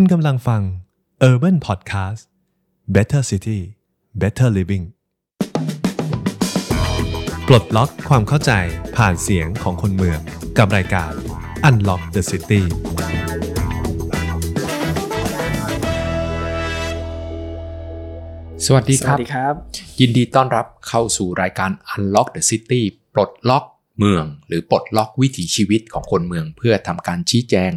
คุณกำลังฟัง Urban Podcast Better City Better Living ปลดล็อกความเข้าใจผ่านเสียงของคนเมือง กับรายการ Unlock the City สวัสดีสครัวับสดีครับ ยินดีต้อนรับเข้าสู่รายการ Unlock the City ปลดล็อกเมือง หรือปลดล็อกวิถีชีวิตของคนเมืองเพื่อทำการชี้แจง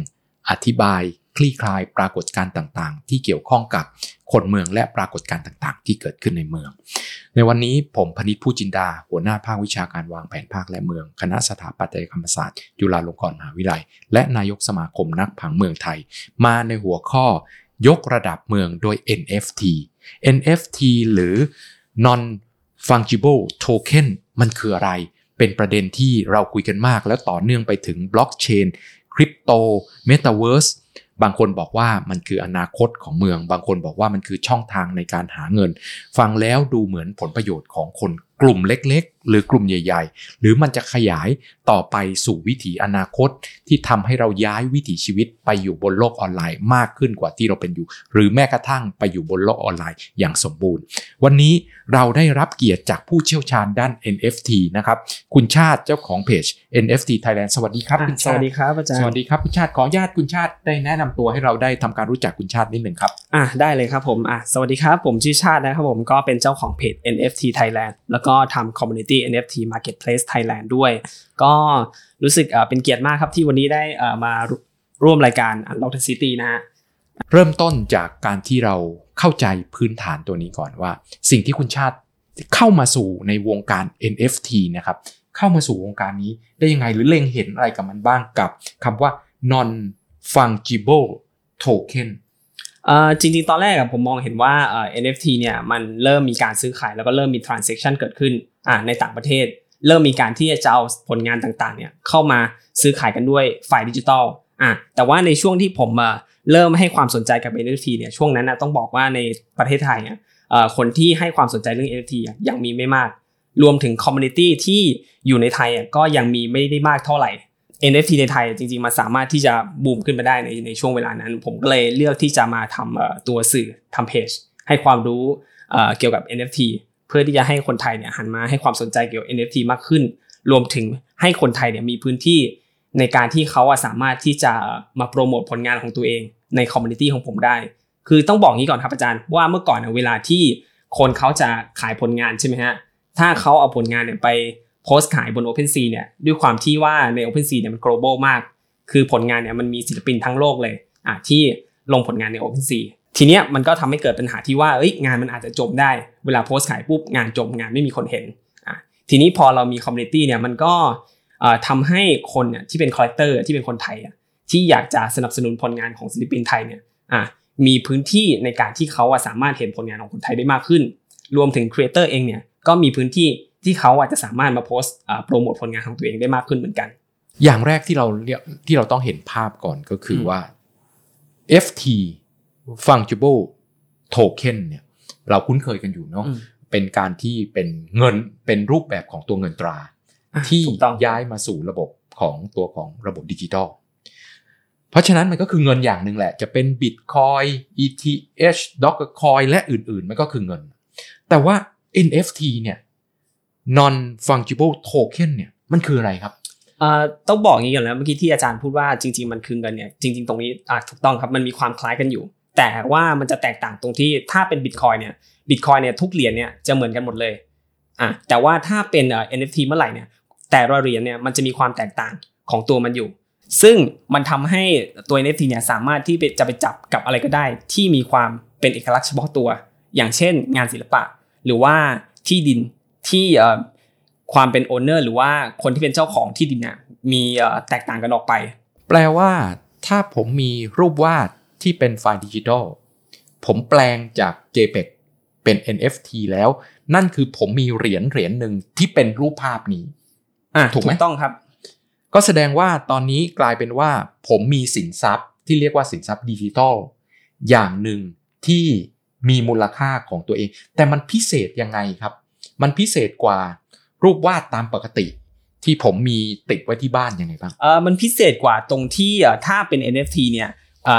อธิบาย คลี่คลายปรากฏการณ์ต่างๆ ที่เกี่ยวข้องกับคนเมืองและปรากฏการณ์ต่างๆ ที่เกิดขึ้นในเมือง ในวันนี้ผมพนิษฐ์ผู้จินดา หัวหน้าภาควิชาการวางแผนภาคและเมือง คณะสถาปัตยกรรมศาสตร์ จุฬาลงกรณ์มหาวิทยาลัย และนายกสมาคมนักผังเมืองไทย มาในหัวข้อ ยกระดับเมืองโดย NFT NFT หรือ non fungible token มันคืออะไร เป็นประเด็นที่เราคุยกันมาก แล้วต่อเนื่องไปถึงบล็อกเชนคริปโตเมตาเวิร์ส บางคนบอกว่ามันคืออนาคตของเมือง บางคนบอกว่ามันคือช่องทางในการหาเงิน ฟังแล้วดูเหมือนผลประโยชน์ของคน กลุ่มเล็กๆ หรือกลุ่มใหญ่ ๆ หรือมันจะขยายต่อไปสู่วิถีอนาคต ที่ทำให้เราย้ายวิถีชีวิตไปอยู่บนโลกออนไลน์มากขึ้นกว่าที่เราเป็นอยู่ หรือแม้กระทั่งไปอยู่บนโลกออนไลน์อย่างสมบูรณ์ วันนี้เราได้รับเกียรติจากผู้เชี่ยวชาญด้าน NFT นะครับคุณชาติเจ้าของเพจ NFT Thailand สวัสดีครับอะคุณสชาวัสติดีครับอาจารสย์วัสดีครับคุณชาติขออนุญาตคุณชาติได้แนะนำตัวให้เราได้ทำการรู้จักคุณชาตินิดหนึ่งครับอะได้เลยครับผมอะสวัสดีครับผมชื่อชาตินะครับผมก็เป็นเจ้าของเพจ NFT Thailand แล้วก็็ทำ Community NFT Marketplace Thailand ด้วย ก็รู้สึกเป็นเกียรติมากครับที่วันนี้ได้มาร่วมรายการ Unlock the City นะฮะเริ่มต้นจากการที่เราเข้าใจพื้นฐานตัวนี้ก่อนว่า สิ่งที่คุณชาติเข้ามาสู่ในวงการ NFT นะครับ เข้ามาสู่วงการนี้ได้ยังไงหรือเล็งเห็นอะไรกับมันบ้างกับคำว่า non fungible token จริงๆ ตอนแรกผมมองเห็นว่า NFT เนี่ยมันเริ่มมีการซื้อขายแล้วก็เริ่มมี transaction เกิดขึ้นในต่างประเทศ เริ่มมีการที่จะเอาผลงานต่างๆ เนี่ยเข้ามาซื้อขายกันด้วยฝ่ายดิจิทัลอะแต่ว่าในช่วงที่ผมเริ่มให้ความสนใจกับ NFT เนี่ยช่วงนั้นนะต้องบอกว่าในประเทศไทยเนี่ยคนที่ให้ความสนใจเรื่อง NFT ยังมีไม่มาก รวมถึงคอมมูนิตี้ที่อยู่ในไทยก็ยังมีไม่ได้มากเท่าไหร่ NFT ในไทยจริงๆมันสามารถที่จะบูมขึ้นมาได้ในในช่วงเวลานั้น ผมก็เลยเลือกที่จะมาทำตัวสื่อทำเพจให้ความรู้เกี่ยวกับ NFT เพื่อที่จะให้คนไทยเนี่ยหันมาให้ความสนใจเกี่ยวกับ NFT มากขึ้น รวมถึงให้คนไทยเนี่ยมีพื้นที่ในการที่เขาอะสามารถที่จะมาโปรโมทผลงานของตัวเองใน community ของผมได้ คือต้องบอกงี้ก่อนครับอาจารย์ว่าเมื่อก่อนเวลาที่คนเขาจะขายผลงานใช่ไหมฮะถ้าเขาเอาผลงานเนี่ยไป โพสต์ขายบน OpenSea เนี่ยด้วยความที่ว่าใน OpenSea เนี่ยมัน global มาก คือผลงานเนี่ยมันมีศิลปินทั้งโลกเลยอะที่ลงผลงานใน OpenSea ทีเนี้ยมันก็ทำให้เกิดปัญหาที่ว่าเอ้ยงานมันอาจจะจมได้ เวลาโพสต์ขายปุ๊บงานจมงานไม่มีคนเห็นอะทีนี้พอเรามี community เนี่ยมันก็อ่อทำให้คนเนี่ยที่เป็น collector ที่เป็นคนไทยอะที่อยากจะสนับสนุนผลงานของศิลปินไทยเนี่ยอะมีพื้นที่ในการที่เขาอะสามารถเห็นผลงานของคนไทยได้มากขึ้น รวมถึง creator เองเนี่ยก็มีพื้นที่ ที่เขาอาจจะสามารถมาโพสต์อ่าโปรโมทผลงานของตัวเองได้มากขึ้นเหมือนกัน อย่างแรกที่เราเรียกที่เราต้องเห็นภาพก่อนก็คือว่า FT fungible token เนี่ยเราคุ้นเคยกันอยู่เนาะอืมเป็นการที่เป็นเงินเป็นรูปแบบของตัวเงินตราอะที่ถูกต้องย้ายมาสู่ระบบของตัวของระบบดิจิทัลเพราะฉะนั้นมันก็คือเงินอย่างหนึ่งแหละ จะเป็น Bitcoin ETH Dogecoin และอื่นๆ มันก็คือเงิน แต่ว่า NFT เนี่ย non fungible token เนี่ยมันคืออะไรครับอ่าต้องบอกอย่างนี้ก่อนแล้วเมื่อกี้ที่อาจารย์พูดว่าจริง ๆ มันคือเงินเนี่ยจริง ๆ ตรงนี้ถูกต้องครับมันมีความคล้ายกันอยู่ แต่ว่ามันจะแตกต่างตรงที่ถ้าเป็นบิตคอยเนี่ยบิตคอยเนี่ยทุกเหรียญเนี่ยจะเหมือนกันหมดเลยอะแต่ว่าถ้าเป็น NFT เมื่อไหร่เนี่ยแต่ละเหรียญเนี่ยมันจะมีความแตกต่างของตัวมันอยู่ ซึ่งมันทำให้ตัว NFT เนี่ยสามารถที่จะไปจับกับอะไรก็ได้ ที่มีความเป็นเอกลักษณ์เฉพาะตัว อย่างเช่น งานศิลปะ หรือว่าที่ดิน ที่เอ่อความเป็นโอนเนอร์หรือว่าคนที่เป็นเจ้าของที่ดินเนี่ยมีเอ่อแตกต่างกันออกไป แปลว่าถ้าผมมีรูปวาดที่เป็นไฟล์ดิจิทัลผมแปลงจาก JPEG เป็น NFT แล้ว นั่นคือผมมีเหรียญเหรียญหนึ่งที่เป็นรูปภาพนี้อะถูกไหมต้องครับ ก็แสดงว่าตอนนี้กลายเป็นว่า ผมมีสินทรัพย์ที่เรียกว่าสินทรัพย์ดิจิทัลอย่างหนึ่งที่มีมูลค่าของตัวเอง แต่มันพิเศษยังไงครับ มันพิเศษกว่ารูปวาดตามปกติ ที่ผมมีติดไว้ที่บ้านยังไงบ้างเออมันพิเศษกว่าตรงที่ถ้าเป็น NFT เนี่ย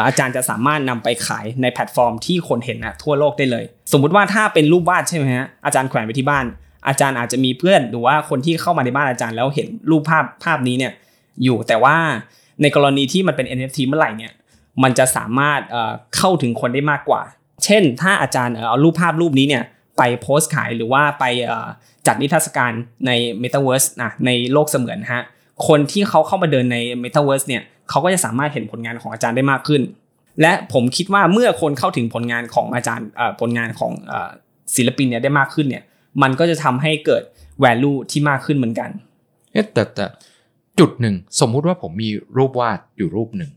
อาจารย์จะสามารถนำไปขายในแพลตฟอร์มที่คนเห็นนะทั่วโลกได้เลย สมมุติว่าถ้าเป็นรูปวาดใช่ไหมฮะอาจารย์แขวนไว้ที่บ้าน อาจารย์อาจจะมีเพื่อนหรือว่าคนที่เข้ามาในบ้านอาจารย์แล้วเห็นรูปภาพภาพนี้เนี่ยอยู่แต่ว่าในกรณีที่มันเป็น NFT เมื่อไหร่เนี่ยมันจะสามารถเข้าถึงคนได้มากกว่า เช่น ถ้าอาจารย์เอารูปภาพรูปนี้เนี่ย ไปโพสต์ขายหรือว่าไปจัดนิทรรศการใน Metaverse นะในโลกเสมือนฮะคนที่เขาเข้ามาเดินใน Metaverse เนี่ยเขาก็จะสามารถเห็นผลงานของอาจารย์ได้มากขึ้น และผมคิดว่าเมื่อคนเข้าถึงผลงานของอาจารย์ผลงานของศิลปินเนี่ยได้มากขึ้นเนี่ยมันก็จะทำให้เกิด value ที่มากขึ้นเหมือนกันเอ๊ะแต่แต่จุดหนึ่งสมมุติว่าผมมีรูปวาดอยู่รูปหนึ่ง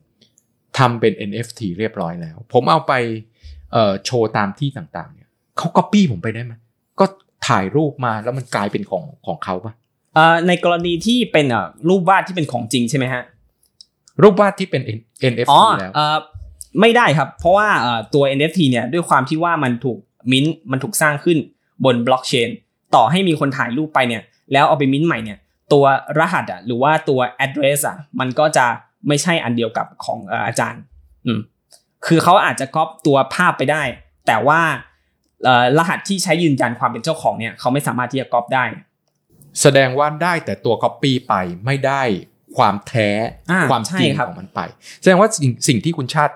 ทำเป็น NFT เรียบร้อยแล้ว ผมเอาไปโชว์ตามที่ต่าง เนี่ยเขาก๊อปปี้ผมไปได้ไหมก็ถ่ายรูปมาแล้วมันกลายเป็นของของเขาปะเอ่อในกรณีที่เป็นเอ่อรูปวาดที่เป็นของจริงใช่ไหมฮะ รูปวาดที่เป็น NFT อ๋อแล้วเอ่อไม่ได้ครับ เพราะว่าเอ่อตัว NFT เนี่ยด้วยความที่ว่ามันถูกมิ้นท์มันถูกสร้างขึ้นบนบล็อกเชนต่อให้มีคนถ่ายรูปไปเนี่ย แล้วเอาไปมิ้นท์ใหม่เนี่ย ตัวรหัสอะหรือว่าตัว address อะมันก็จะไม่ใช่อันเดียวกับของเอ่ออาจารย์ อืมคือเขาอาจจะก๊อปตัวภาพไปได้ แต่ว่าเอ่อ รหัสที่ใช้ยืนยันความเป็นเจ้าของเนี่ยเขาไม่สามารถที่จะก๊อปได้ แสดงว่าได้แต่ตัว Copy ไปไม่ได้ความแท้อ่าความจริงใช่ครับของมันไป แสดงว่าสิ่งสิ่งที่คุณชาติ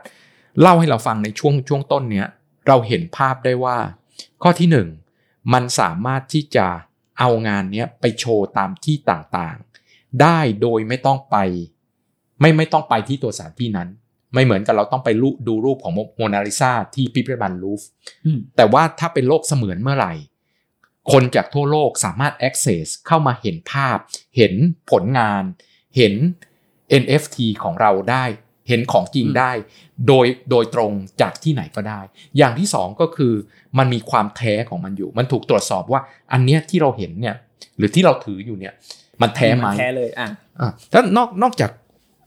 เล่าให้เราฟังในช่วงช่วงต้นเนี้ยเราเห็นภาพได้ว่า ข้อที่หนึ่งมันสามารถที่จะเอางานเนี้ยไปโชว์ตามที่ต่างๆ ได้โดยไม่ต้องไป ไม่ไม่ต้องไปที่ตัวสถานที่นั้น ไม่เหมือนกับเราต้องไปรูดูรูปของโมนาลิซาที่พิพิธภัณฑ์ลูฟร์อืมแต่ว่าถ้าเป็นโลกเสมือนเมื่อไหร่ คนจากทั่วโลกสามารถ access เข้ามาเห็นภาพ เห็นผลงาน เห็น NFT ของเราได้ เห็นของจริงอืมได้ โดยโดยตรงจากที่ไหนก็ได้ อย่างที่สองก็คือมันมีความแท้ของมันอยู่ มันถูกตรวจสอบว่าอันเนี้ยที่เราเห็นเนี่ย หรือที่เราถืออยู่เนี่ย มันแท้ไหมนแท้เลยอะอะแล้วนอกนอกจาก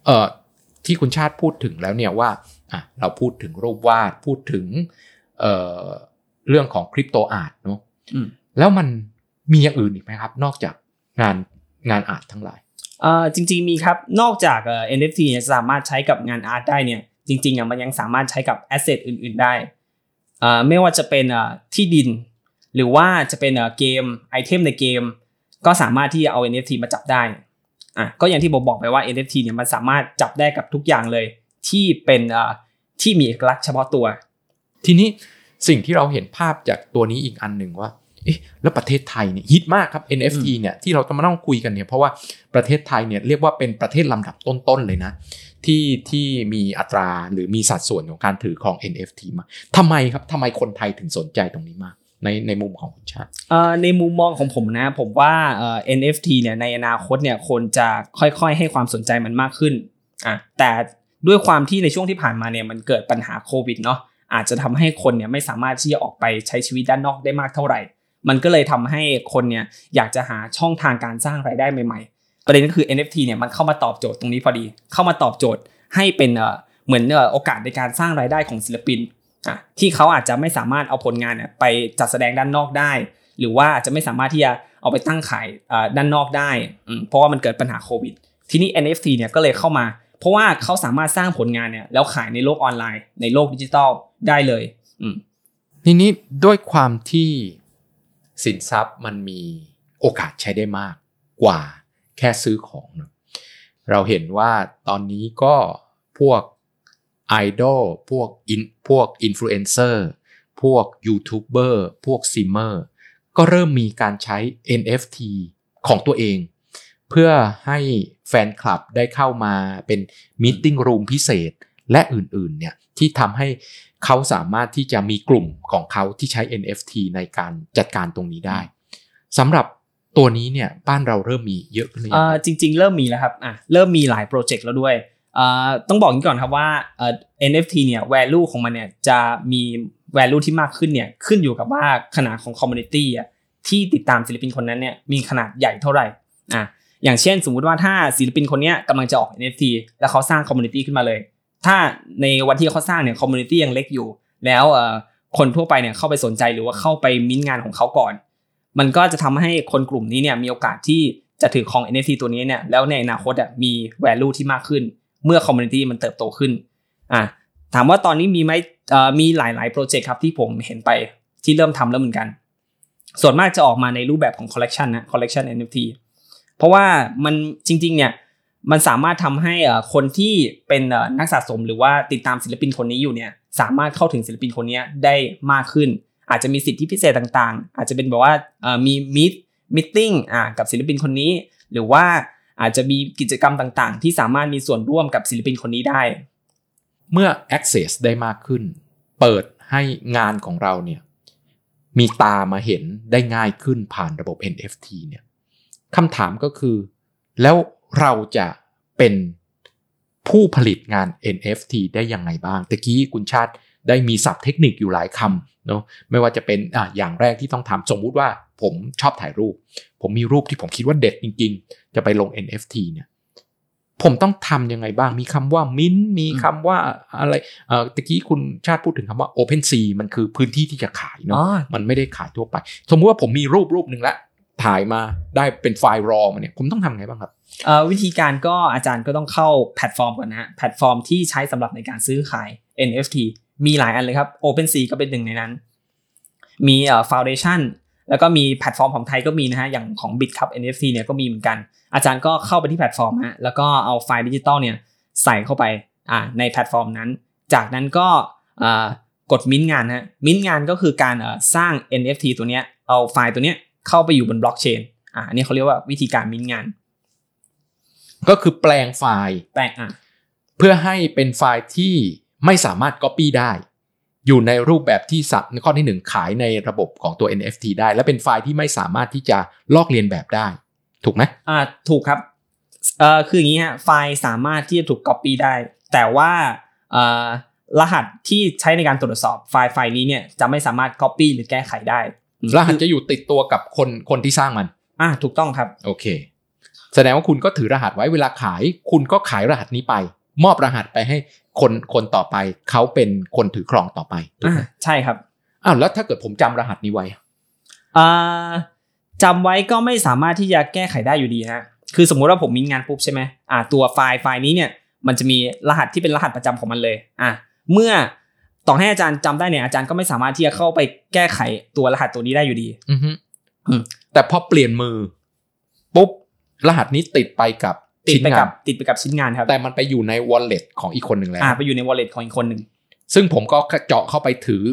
เอ่อ ที่คุณชาติพูดถึงแล้วเนี่ยว่าอะเราพูดถึงรูปวาดพูดถึงเอ่อเรื่องของคริปโตอาร์ตเนาะอืมแล้วมันมีอย่างอื่นอีกไหมครับ นอกจากงานงานอาร์ตทั้งหลายเอ่อจริง ๆมีครับนอกจากเอ่อ NFT เนี่ยสามารถใช้กับงานอาร์ตได้เนี่ยจริงๆอะมันยังสามารถใช้กับแอสเซทอื่น ๆได้อ่าไม่ว่าจะเป็นอ่าที่ดิน หรือว่าจะเป็นอ่าเกมไอเทมในเกม ก็สามารถที่จะเอา NFT มาจับได้ อะก็อย่างที่ผมบอกไปว่า NFT เนี่ยมันสามารถจับได้กับทุกอย่างเลย ที่เป็นอ่าที่มีเอกลักษณ์เฉพาะตัว ทีนี้สิ่งที่เราเห็นภาพจากตัวนี้อีกอันหนึ่งว่าเอ๊ะแล้วประเทศไทยเนี่ยฮิตมากครับ NFT เนี่ยที่เราจะมานั่งคุยกันเนี่ยเพราะว่าประเทศไทยเนี่ยเรียกว่าเป็นประเทศลำดับต้นๆเลยนะ ที่ที่มีอัตราหรือมีสัดส่วนของการถือครอง NFT มาทำไมครับทำไมคนไทยถึงสนใจตรงนี้มาก ในในมุมของคุณชาติในมุมมองของผมนะ ผมว่า NFT เนี่ยในอนาคตเนี่ยคนจะค่อยๆ ให้ความสนใจมันมากขึ้นอะแต่ด้วยความที่ในช่วงที่ผ่านมาเนี่ยมันเกิดปัญหาโควิดเนาะอาจจะทำให้คนเนี่ยไม่สามารถที่จะออกไปใช้ชีวิตด้านนอกได้มากเท่าไหร่ มันก็เลยทำให้คนเนี่ยอยากจะหาช่องทางการสร้างรายได้ใหม่ ๆ ประเด็นก็คือ NFT เนี่ยมันเข้ามาตอบโจทย์ตรงนี้พอดี เข้ามาตอบโจทย์ให้เป็นเอ่อเหมือนเอ่อโอกาสในการสร้างรายได้ของศิลปิน ที่เขาอาจจะไม่สามารถเอาผลงานเนี่ยไปจัดแสดงด้านนอกได้ หรือว่าอาจจะไม่สามารถที่จะเอาไปตั้งขายด้านนอกได้ เพราะว่ามันเกิดปัญหาโควิด ทีนี้ NFT เนี่ยก็เลยเข้ามา เพราะว่าเขาสามารถสร้างผลงานเนี่ยแล้วขายในโลกออนไลน์ ในโลกดิจิทัลได้เลยทีนี้ด้วยความที่สินทรัพย์มันมีโอกาสใช้ได้มากกว่าแค่ซื้อของ เราเห็นว่าตอนนี้ก็พวก ไอดอลพวกอินพวกอินฟลูเอนเซอร์พวกยูทูบเบอร์พวกซิมเมอร์ก็เริ่มมีการใช้ NFT ของตัวเอง เพื่อให้แฟนคลับได้เข้ามาเป็นมิ팅รูมพิเศษและอื่นๆเนี่ยที่ทำให้เขาสามารถที่จะมีกลุ่มของเขาที่ใช้ NFT ในการจัดการตรงนี้ได้สำหรับตัวนี้เนี่ยบ้านเราเริ่มมีเยอะขึ้นหรือยัอ่งาจริง ๆ เริ่มมีแล้วครับอะเริ่มมีหลายโปรเจกต์แล้วด้วย ต้องบอกงนี้ก่อนครับว่า NFT เนี่ย value ของมันเนี่ยจะมี value ที่มากขึ้นเนี่ยขึ้นอยู่กับว่าขนาดของ community อะที่ติดตามศิลปินคนนั้นเนี่ยมีขนาดใหญ่เท่าไหร่อะอย่างเช่น สมมุติว่าถ้าศิลปินคนเนี้ยกำลังจะออก NFT แล้วเขาสร้าง community ขึ้นมาเลย ถ้าในวันที่เขาสร้างเนี่ย community ยังเล็กอยู่ แล้วคนทั่วไปเนี่ยเข้าไปสนใจหรือว่าเข้าไปมิ้นงานของเขาก่อน มันก็จะทำให้คนกลุ่มนี้เนี่ยมีโอกาสที่จะถือครอง NFT ตัวนี้เนี่ยแล้วในอนาคตอะมี value ที่มากขึ้น เมื่อ community มันเติบโตขึ้นอะถามว่าตอนนี้มีไหมมีหลาย ๆ โปรเจกต์ครับที่ผมเห็นไปที่เริ่มทำแล้วเหมือนกัน ส่วนมากจะออกมาในรูปแบบของคอลเล t ชันนะคอลเล t ชัน NFT เพราะว่ามันจริง ๆ เนี่ยมันสามารถทำให้คนที่เป็นนักสะสมหรือว่าติดตามศิลปินคนนี้อยู่เนี่ยสามารถเข้าถึงศิลปินคนนี้ได้มากขึ้น อาจจะมีสิทธิพิเศษต่างๆ อาจจะเป็นแบบว่ามี meet meeting กับศิลปินคนนี้ หรือว่า อาจจะมีกิจกรรมต่างๆ ที่สามารถมีส่วนร่วมกับศิลปินคนนี้ได้ เมื่อ access ได้มากขึ้น เปิดให้งานของเราเนี่ยมีตามาเห็นได้ง่ายขึ้นผ่านระบบ NFT เนี่ยคำถามก็คือ แล้วเราจะเป็นผู้ผลิตงาน NFT ได้ยังไงบ้างตะกี้คุณชาติ ได้มีศัพท์เทคนิคอยู่หลายคำเนาะไม่ว่าจะเป็นอะอย่างแรกที่ต้องทำสมมุติว่าผมชอบถ่ายรูป ผมมีรูปที่ผมคิดว่าเด็ดจริง ๆ จะไปลง NFT เนี่ยผมต้องทำยังไงบ้าง มีคำว่ามิ้นมีคำว่าอะไรเอ่อตะกี้คุณชาติพูดถึงคำว่า Open Sea มันคือพื้นที่ที่จะขายเนาะมันไม่ได้ขายทั่วไป สมมุติว่าผมมีรูปรูปหนึ่งละถ่ายมาได้เป็นไฟล์ raw มาเนี่ยผมต้องทำไงบ้างครับเอ่อวิธีการก็อาจารย์ก็ต้องเข้าแพลตฟอร์มก่อนนะฮะแพลตฟอร์มที่ใช้สำหรับในการซื้อขาย NFT มีหลายอันเลยครับ OpenSea ก็เป็นหนึ่งในนั้น มีเอ่อ Foundation แล้วก็มีแพลตฟอร์มของไทยก็มีนะฮะ อย่างของ Bitkub NFT เนี่ยก็มีเหมือนกัน อาจารย์ก็เข้าไปที่แพลตฟอร์มฮะ แล้วก็เอาไฟล์ดิจิตอลเนี่ยใส่เข้าไปอ่าในแพลตฟอร์มนั้น จากนั้นก็อ่ากดมิ้นงานฮะ มิ้นงานก็คือการเอ่อสร้าง NFT ตัวเนี้ย เอาไฟล์ตัวเนี้ยเข้าไปอยู่บนบล็อกเชน อ่าอันนี้เขาเรียกว่าวิธีการมิ้นงาน ก็คือแปลงไฟล์ แปลงอะ เพื่อให้เป็นไฟล์ที่ ไม่สามารถ copy ได้ อยู่ในรูปแบบที่สับข้อที่หนึ่งขายในระบบของตัว NFT ได้ และเป็นไฟล์ที่ไม่สามารถที่จะลอกเลียนแบบได้ ถูกไหมอ่าถูกครับเอ่อคืออย่างนี้ฮะไฟล์สามารถที่จะถูก Copy ได้ แต่ว่าเอ่อรหัสที่ใช้ในการตรวจสอบไฟล์ไฟล์นี้เนี่ยจะไม่สามารถ Copy หรือแก้ไขได้ รหัสจะอยู่ติดตัวกับคนคนที่สร้างมัน อ่าถูกต้องครับ โอเค แสดงว่าคุณก็ถือรหัสไว้เวลาขาย คุณก็ขายรหัสนี้ไป มอบรหัสไปให้คนคนต่อไป เขาเป็นคนถือครองต่อไปถูกอ่าไหมใช่ครับอ้าวแล้วถ้าเกิดผมจำรหัสนี้ไว้อ่าจำไว้ก็ไม่สามารถที่จะแก้ไขได้อยู่ดีฮะคือสมมุติว่าผมมีงานปุ๊บใช่ไหมอ่าตัวไฟล์ไฟล์นี้เนี่ยมันจะมีรหัสที่เป็นรหัสประจำของมันเลยอะเมื่อต่อให้อาจารย์จำได้เนี่ยอาจารย์ก็ไม่สามารถที่จะเข้าไปแก้ไขตัวรหัสตัวนี้ได้อยู่ดี อือฮึอืมแต่พอเปลี่ยนมือปุ๊บรหัสนี้ติดไปกับ ติดชิ้นไปงากับนติดไปกับชิ้นงานครับแต่มันไปอยู่ใน wallet ของอีกคนหนึ่งแล้วอ่าไปอยู่ใน wallet ของอีกคนหนึ่งซึ่งผมก็เจาะเข้าไปถือ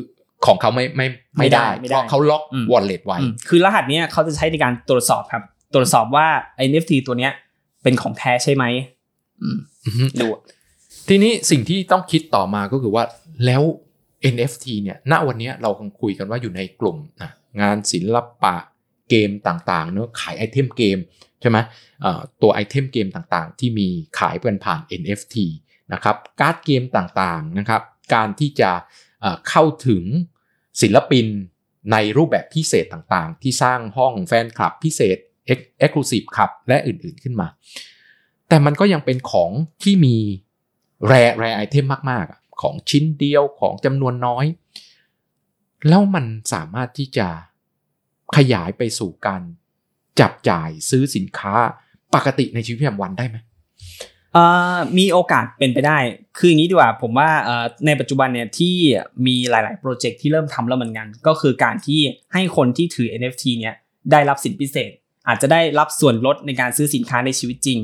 ของเขาไม่ไม่ไม่ไม่ได้ได้ไม่เพได้ราะเขาล็อกอืม wallet ไว้อืมคือรหัสเนี้ยเขาจะใช้ในการตรวจสอบครับ ตรวจสอบว่า NFT ตัวเนี้ยเป็นของแท้ใช่ไหมอืมอือฮึดูทีนี้สิ่งที่ต้องคิดต่อมาก็คือว่าแล้ว NFT เนี่ย ณ วันนี้เรากำลังคุยกันว่าอยู่ในกลุ่มนะงานศิลปะเกมต่างๆเนอะขายไอเทมเกม ใช่ไหมตัวไอเทมเกมต่างๆ ที่มีขายกันผ่าน NFT นะครับการ์ดเกมต่างๆนะครับการที่จะเอ่อเข้าถึงศิลปินในรูปแบบพิเศษต่างๆ ที่สร้างห้องแฟนคลับพิเศษ Exclusive คลับและอื่นๆขึ้นมา แต่มันก็ยังเป็นของที่มีแร่แร่ไอเทมมากๆ ของชิ้นเดียวของจำนวนน้อย แล้วมันสามารถที่จะขยายไปสู่การ จับจ่ายซื้อสินค้าปกติในชีวิตประจำวันได้ไหมเอ่อมีโอกาสเป็นไปได้ คืออย่างนี้ดีกว่าผมว่าเอ่อในปัจจุบันเนี่ยที่มีหลาย ๆ โปรเจกต์ที่เริ่มทำแล้วเหมือนกัน ก็คือการที่ให้คนที่ถือ NFT เนี่ยได้รับสิทธิพิเศษ อาจจะได้รับส่วนลดในการซื้อสินค้าในชีวิตจริง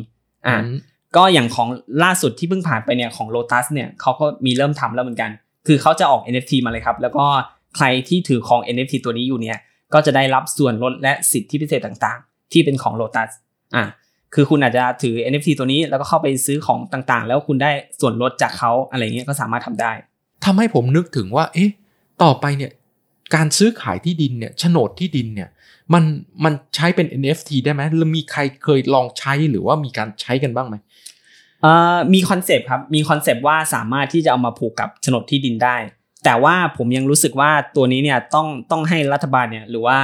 อ่าอืมก็อย่างของล่าสุดที่เพิ่งผ่านไปเนี่ยของ Lotus เนี่ยเขาก็มีเริ่มทำแล้วเหมือนกัน คือเขาจะออก NFT มาเลยครับ แล้วก็ใครที่ถือของ NFT ตัวนี้อยู่เนี่ย ก็จะได้รับส่วนลดและสิทธิพิเศษต่างๆ ที่เป็นของ Lotus อ่าคือคุณอาจจะถือ NFT ตัวนี้แล้วก็เข้าไปซื้อของต่างๆ แล้วคุณได้ส่วนลดจากเขาอะไรเงี้ยก็สามารถทำได้ทำให้ผมนึกถึงว่า เอ๊ะ ต่อไปเนี่ยการซื้อขายที่ดินเนี่ยโฉนดที่ดินเนี่ยมันมันใช้เป็น NFT ได้ไหมหรือมีใครเคยลองใช้หรือว่ามีการใช้กันบ้างไหมเอ่อมีคอนเซปต์ครับ มีคอนเซปต์ว่าสามารถที่จะเอามาผูกกับโฉนดที่ดินได้ แต่ว่าผมยังรู้สึกว่าตัวนี้เนี่ยต้องต้องให้รัฐบาลเนี่ยหรือว่า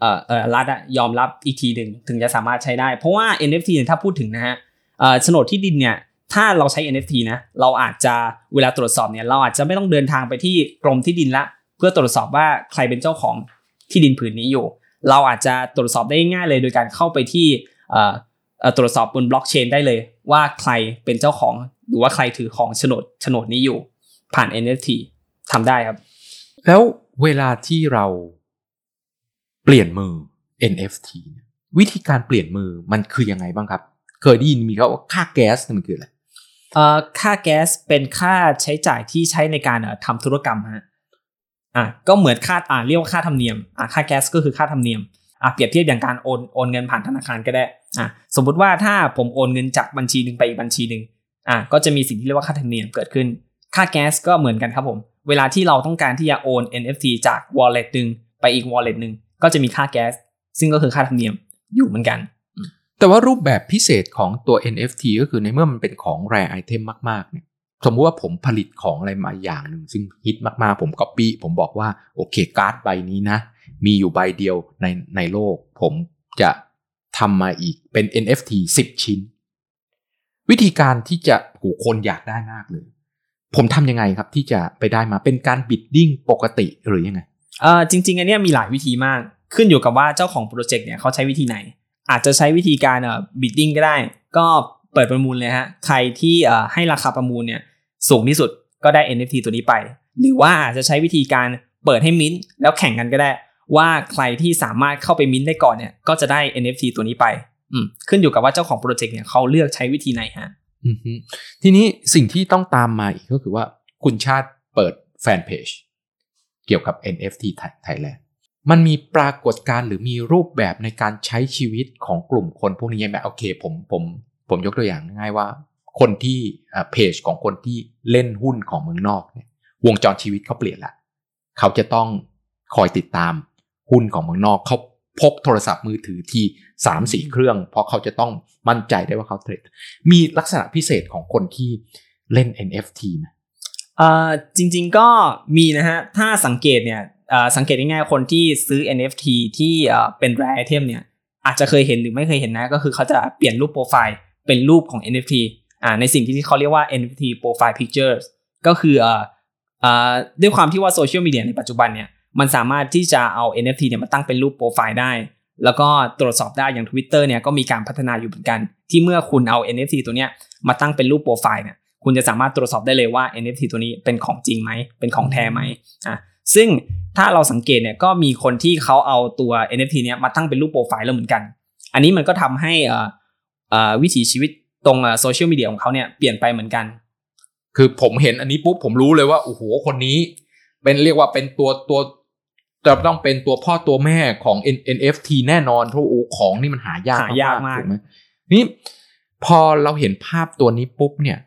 เอ่อเอ่อรัฐยอมรับอีกทีหนึ่งถึงจะสามารถใช้ได้ เพราะว่า NFT เนี่ยถ้าพูดถึงนะฮะเอ่อโฉนดที่ดินเนี่ยถ้าเราใช้ NFT นะเราอาจจะเวลาตรวจสอบเนี่ยเราอาจจะไม่ต้องเดินทางไปที่กรมที่ดินละ เพื่อตรวจสอบว่าใครเป็นเจ้าของที่ดินผืนนี้อยู่ เราอาจจะตรวจสอบได้ง่ายเลย โดยการเข้าไปที่เอ่อตรวจสอบบนบล็อกเชนได้เลย ว่าใครเป็นเจ้าของหรือว่าใครถือของโฉนดโฉนดนี้อยู่ ผ่าน NFT ทำได้ครับ แล้วเวลาที่เราเปลี่ยนมือ NFT เนี่ยวิธีการเปลี่ยนมือมันคือยังไงบ้างครับ เคยได้ยินมีเขาว่าค่าแก๊สเนี่ยมันคืออะไรเอ่อค่าแก๊สเป็นค่าใช้จ่ายที่ใช้ในการเอ่อทำธุรกรรมฮะอะก็เหมือนค่าอ่าเรียกว่าค่าธรรมเนียมอะค่าแก๊สก็คือค่าธรรมเนียมอะเปรียบเทียบอย่างการโอนโอนเงินผ่านธนาคารก็ได้อะสมมุติว่าถ้าผมโอนเงินจากบัญชีหนึ่งไปอีกบัญชีหนึ่งอะก็จะมีสิ่งที่เรียกว่าค่าธรรมเนียมเกิดขึ้น ค่าแก๊สก็เหมือนกันครับผม เวลาที่เราต้องการที่จะโอน NFT จาก wallet หนึ่งไปอีก wallet หนึ่งก็จะมีค่าแก๊ส ซึ่งก็คือค่าธรรมเนียมอยู่เหมือนกัน แต่ว่ารูปแบบพิเศษของตัว NFT ก็คือในเมื่อมันเป็นของแรไอเทมมากๆเนี่ยสมมุติว่าผมผลิตของอะไรมาอย่างหนึ่งซึ่งฮิตมากๆ ผมก๊อปปี้ผมบอกว่าโอเคการ์ดใบนี้นะ มีอยู่ใบเดียวในในโลก ผมจะทำมาอีกเป็น NFT 10 ชิ้น วิธีการที่จะโหคนอยากได้มากเลย ผมทำยังไงครับที่จะไปได้มาเป็นการ bidding ปกติหรือยังไงเอ่อจริงๆอันเนี้ยมีหลายวิธีมากขึ้นอยู่กับว่าเจ้าของโปรเจกต์เนี่ยเขาใช้วิธีไหน อาจจะใช้วิธีการเอ่อ bidding ก็ได้ ก็เปิดประมูลเลยฮะใครที่เอ่อให้ราคาประมูลเนี่ยสูงที่สุดก็ได้ NFT ตัวนี้ไป หรือว่าอาจจะใช้วิธีการเปิดให้มิ้นท์แล้วแข่งกันก็ได้ ว่าใครที่สามารถเข้าไปมิ้นท์ได้ก่อนเนี่ยก็จะได้ NFT ตัวนี้ไปอืมขึ้นอยู่กับว่าเจ้าของโปรเจกต์เนี่ยเขาเลือกใช้วิธีไหนฮะ ทีนี้สิ่งที่ต้องตามมาอีกก็คือว่าคุณชาติเปิดแฟนเพจเกี่ยวกับ NFT Thailand มันมีปรากฏการณ์หรือมีรูปแบบในการใช้ชีวิตของกลุ่มคนพวกนี้ยังไงโอเคผมผมผมยกตัวอย่างง่ายว่า คนที่เพจของคนที่เล่นหุ้นของเมืองนอกเนี่ยวงจรชีวิตเขาเปลี่ยนละเขาจะต้องคอยติดตามหุ้นของเมืองนอกเขา พกโทรศัพท์มือถือที่สามสี่เครื่อง เพราะเขาจะต้องมั่นใจได้ว่าเขาเทรดมีลักษณะพิเศษของคนที่เล่น NFT ไหมจริง ๆก็มีนะฮะ ถ้าสังเกตเนี่ยสังเกตง่ายๆคนที่ซื้อ NFT ที่เป็น rare item เนี่ยอาจจะเคยเห็นหรือไม่เคยเห็นนะ ก็คือเขาจะเปลี่ยนรูปโปรไฟล์เป็นรูปของ NFT อ่าในสิ่งที่เขาเรียกว่า NFT profile pictures ก็คืออ่อเอ่อด้วยความที่ว่าโซเชียลมีเดียในปัจจุบันเนี่ย มันสามารถที่จะเอา NFT เนี่ยมาตั้งเป็นรูปโปรไฟล์ได้ แล้วก็ตรวจสอบได้อย่าง Twitter เนี่ยก็มีการพัฒนาอยู่เหมือนกัน ที่เมื่อคุณเอา NFT ตัวเนี้ยมาตั้งเป็นรูปโปรไฟล์เนี่ยคุณจะสามารถตรวจสอบได้เลยว่า NFT ตัวนี้เป็นของจริงไหมเป็นของแท้ไหมอะซึ่งถ้าเราสังเกตเนี่ยก็มีคนที่เขาเอาตัว NFT เนี้ยมาตั้งเป็นรูปโปรไฟล์แล้วเหมือนกัน อันนี้มันก็ทำให้อ่อเอ่อวิถีชีวิตตรงโซเชียลมีเดียของเขาเนี่ยเปลี่ยนไปเหมือนกัน คือผมเห็นอันนี้ปุ๊บผมรู้เลยว่าโอ้โหคนนี้ เป็นเรียกว่าเป็นตัวตัว จะต้องเป็นตัวพ่อตัวแม่ของ N- NFT แน่นอนเพราะโอ้ของนี่มันหายากหายากมากถูกไหมนี่พอเราเห็นภาพตัวนี้ปุ๊บเนี่ย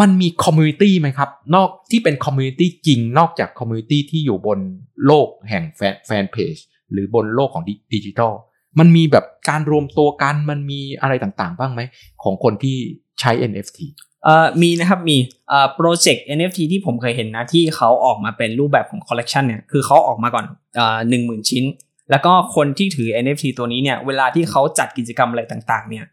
มันมี community ไหมครับ นอกที่เป็น community จริง นอกจาก community ที่อยู่บนโลกแห่งแฟนแฟนเพจหรือบนโลกของดิจิทัล มันมีแบบการรวมตัวกันมันมีอะไรต่างๆ บ้างไหม ของคนที่ใช้ NFT เอ่อมีนะครับมีเอ่อโปรเจกต์ NFT ที่ผมเคยเห็นนะที่เขาออกมาเป็นรูปแบบของคอลเลกชันเนี่ยคือเขาออกมาก่อนเอ่อหนึ่งหมื่นชิ้น แล้วก็คนที่ถือ NFT ตัวนี้เนี่ยเวลาที่เขาจัดกิจกรรมอะไรต่างๆ เนี่ย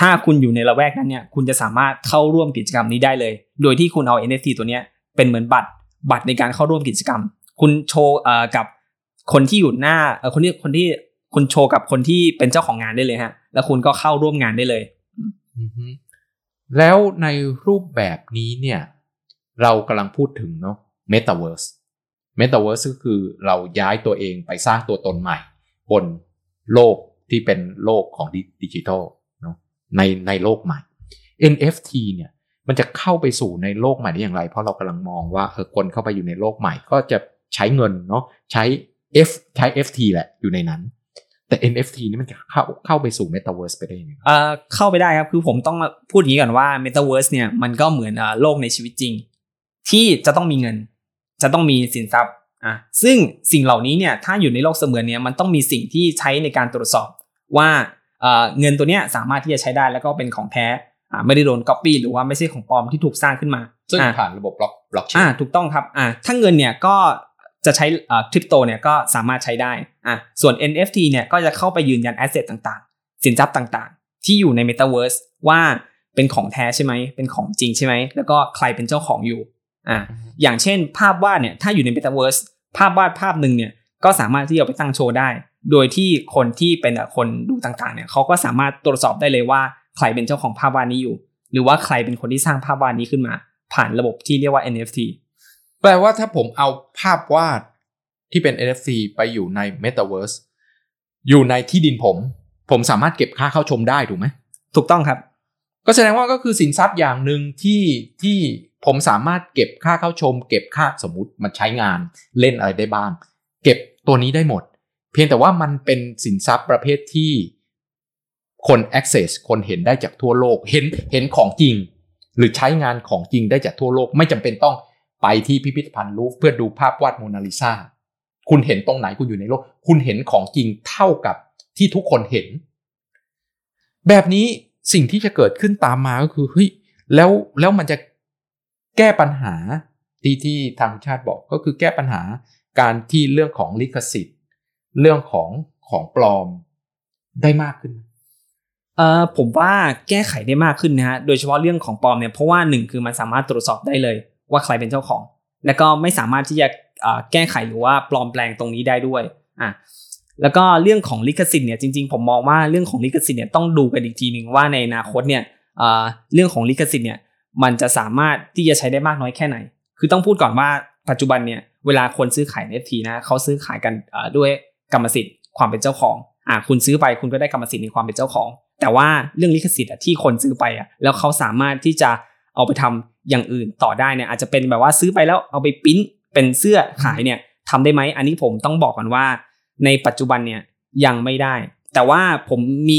ถ้าคุณอยู่ในละแวกนั้นเนี่ยคุณจะสามารถเข้าร่วมกิจกรรมนี้ได้เลย โดยที่คุณเอา NFT ตัวเนี้ยเป็นเหมือนบัตรบัตรในการเข้าร่วมกิจกรรม คุณโชว์เอ่อกับคนที่อยู่หน้าเอ่อคนที่คนที่ คุณโชว์กับคนที่เป็นเจ้าของงานได้เลยฮะ แล้วคุณก็เข้าร่วมงานได้เลยแล้วในรูปแบบนี้เนี่ย เรากำลังพูดถึงเนาะ Metaverse Metaverse ก็คือเราย้ายตัวเองไปสร้างตัวตนใหม่ บนโลกที่เป็นโลกของดิจิทัลเนาะในในโลกใหม่ NFT เนี่ยมันจะเข้าไปสู่ในโลกใหม่ได้อย่างไร เพราะเรากำลังมองว่าเออคนเข้าไปอยู่ในโลกใหม่ ก็จะใช้เงินเนาะใช้ F ใช้ FT แหละอยู่ในนั้น แต่ NFT นี่มันจะเข้าเข้าไปสู่ Metaverse ไปได้ยังไงเอ่อเข้าไปได้ครับ คือผมต้องพูดอย่างนี้ก่อนว่า Metaverse เนี่ยมันก็เหมือนเอ่อโลกในชีวิตจริง ที่จะต้องมีเงิน จะต้องมีสินทรัพย์อะซึ่งสิ่งเหล่านี้เนี่ยถ้าอยู่ในโลกเสมือนเนี่ยมันต้องมีสิ่งที่ใช้ในการตรวจสอบว่าเอ่อเงินตัวเนี้ยสามารถที่จะใช้ได้แล้วก็เป็นของแท้อ่าไม่ได้โดนก๊อปปี้หรือว่าไม่ใช่ของปลอมที่ถูกสร้างขึ้นมาซึ่งอะผ่านระบบบล็อกบล็อกเชนอ่าถูกต้องครับอ่าถ้าเงินเนี่ยก็ จะใช้คริปโตเนี่ยก็สามารถใช้ได้อ่าส่วน NFT เนี่ยก็จะเข้าไปยืนยัน asset ต่างๆ สินทรัพย์ต่างๆ ที่อยู่ใน Metaverse ว่าเป็นของแท้ใช่ไหม เป็นของจริงใช่ไหม แล้วก็ใครเป็นเจ้าของอยู่อ่าอย่างเช่นภาพวาดเนี่ยถ้าอยู่ใน Metaverse ภาพวาดภาพหนึ่งเนี่ยก็สามารถที่จะเอาไปตั้งโชว์ได้ โดยที่คนที่เป็นคนดูต่างๆเนี่ยเขาก็สามารถตรวจสอบได้เลยว่าใครเป็นเจ้าของภาพวาดนี้อยู่ หรือว่าใครเป็นคนที่สร้างภาพวาดนี้ขึ้นมา ผ่านระบบที่เรียกว่า NFT แปลว่าถ้าผมเอาภาพวาดที่เป็น NFT ไปอยู่ใน Metaverse อยู่ในที่ดินผม ผมสามารถเก็บค่าเข้าชมได้ถูกไหมถูกต้องครับ ก็แสดงว่าก็คือสินทรัพย์อย่างหนึ่งที่ที่ผมสามารถเก็บค่าเข้าชม เก็บค่าสมมติมันใช้งานเล่นอะไรได้บ้าง เก็บตัวนี้ได้หมด เพียงแต่ว่ามันเป็นสินทรัพย์ประเภทที่คน access คนเห็นได้จากทั่วโลก เห็นเห็นของจริง หรือใช้งานของจริงได้จากทั่วโลก ไม่จำเป็นต้อง ไปที่พิพิธภัณฑ์ลูฟเพื่อดูภาพวาดโมนาลิซาคุณเห็นตรงไหนคุณอยู่ในโลก คุณเห็นของจริงเท่ากับที่ทุกคนเห็น แบบนี้สิ่งที่จะเกิดขึ้นตามมาก็คือเฮ้ยแล้วแล้วมันจะแก้ปัญหาที่ที่ทางชาติบอกก็คือแก้ปัญหาการที่เรื่องของลิขสิทธิ์ เรื่องของของปลอมได้มากขึ้นเออผมว่าแก้ไขได้มากขึ้นนะฮะโดยเฉพาะเรื่องของปลอมเนี่ยเพราะว่าหนึ่งคือมันสามารถตรวจสอบได้เลย ว่าใครเป็นเจ้าของ แล้วก็ไม่สามารถที่จะแก้ไขหรือว่าปลอมแปลงตรงนี้ได้ด้วยอะแล้วก็เรื่องของลิขสิทธิ์เนี่ยจริงๆผมมองว่าเรื่องของลิขสิทธิ์เนี่ยต้องดูกันอีกทีหนึ่งว่าในอนาคตเนี่ยเรื่องของลิขสิทธิ์เนี่ยมันจะสามารถที่จะใช้ได้มากน้อยแค่ไหน คือต้องพูดก่อนว่าปัจจุบันเนี่ยเวลาคนซื้อขาย NFT นะเขาซื้อขายกันด้วยกรรมสิทธิ์ความเป็นเจ้าของอะคุณซื้อไปคุณก็ได้กรรมสิทธิ์ในความเป็นเจ้าของ แต่ว่าเรื่องลิขสิทธิ์ที่คนซื้อไปอะแล้วเขาสามารถที่จะเอาไปทำ อย่างอื่นต่อได้เนี่ยอาจจะเป็นแบบว่าซื้อไปแล้วเอาไปปิ้นเป็นเสื้อขายเนี่ยทำได้ไหมอันนี้ผมต้องบอกก่อนว่า ในปัจจุบันเนี่ยยังไม่ได้ แต่ว่าผมมี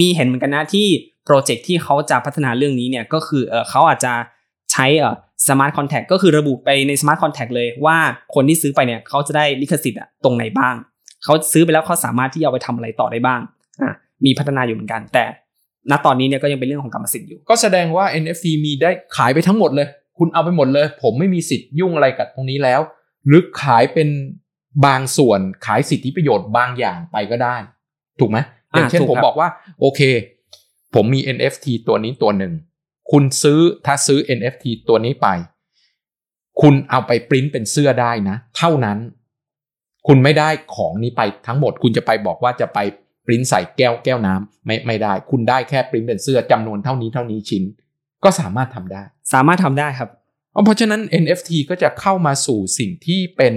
มีเห็นเหมือนกันนะที่โปรเจกต์ที่เขาจะพัฒนาเรื่องนี้เนี่ยก็คือเออเขาอาจจะใช้เออ smart contract ก็คือระบุไปใน smart contract เลยว่าคนที่ซื้อไปเนี่ยเขาจะได้ลิขสิทธิ์ตรงไหนบ้าง เขาซื้อไปแล้วเขาสามารถที่จะเอาไปทำอะไรต่อได้บ้างอะมีพัฒนาอยู่เหมือนกัน แต่ ณตอนนี้เนี่ยก็ยังเป็นเรื่องของกรรมสิทธิ์อยู่ ก็แสดงว่า NFT มีได้ขายไปทั้งหมดเลย คุณเอาไปหมดเลย ผมไม่มีสิทธิ์ยุ่งอะไรกับตรงนี้แล้ว หรือขายเป็นบางส่วนขายสิทธิประโยชน์บางอย่างไปก็ได้ ถูกไหมอย่างเช่นถูกผมครับบอกว่า โอเค ผมมี NFT ตัวนี้ตัวหนึ่ง คุณซื้อถ้าซื้อ NFT ตัวนี้ไป คุณเอาไปปริ้นเป็นเสื้อได้นะ เท่านั้น คุณไม่ได้ของนี้ไปทั้งหมด คุณจะไปบอกว่าจะไป ปริ้นใส่แก้วแก้วน้ำไม่ไม่ได้ คุณได้แค่ปริ้นเป็นเสื้อจำนวนเท่านี้เท่านี้ชิ้น ก็สามารถทำได้ สามารถทำได้ครับเพราะฉะนั้น NFT ก็จะเข้ามาสู่สิ่งที่เป็น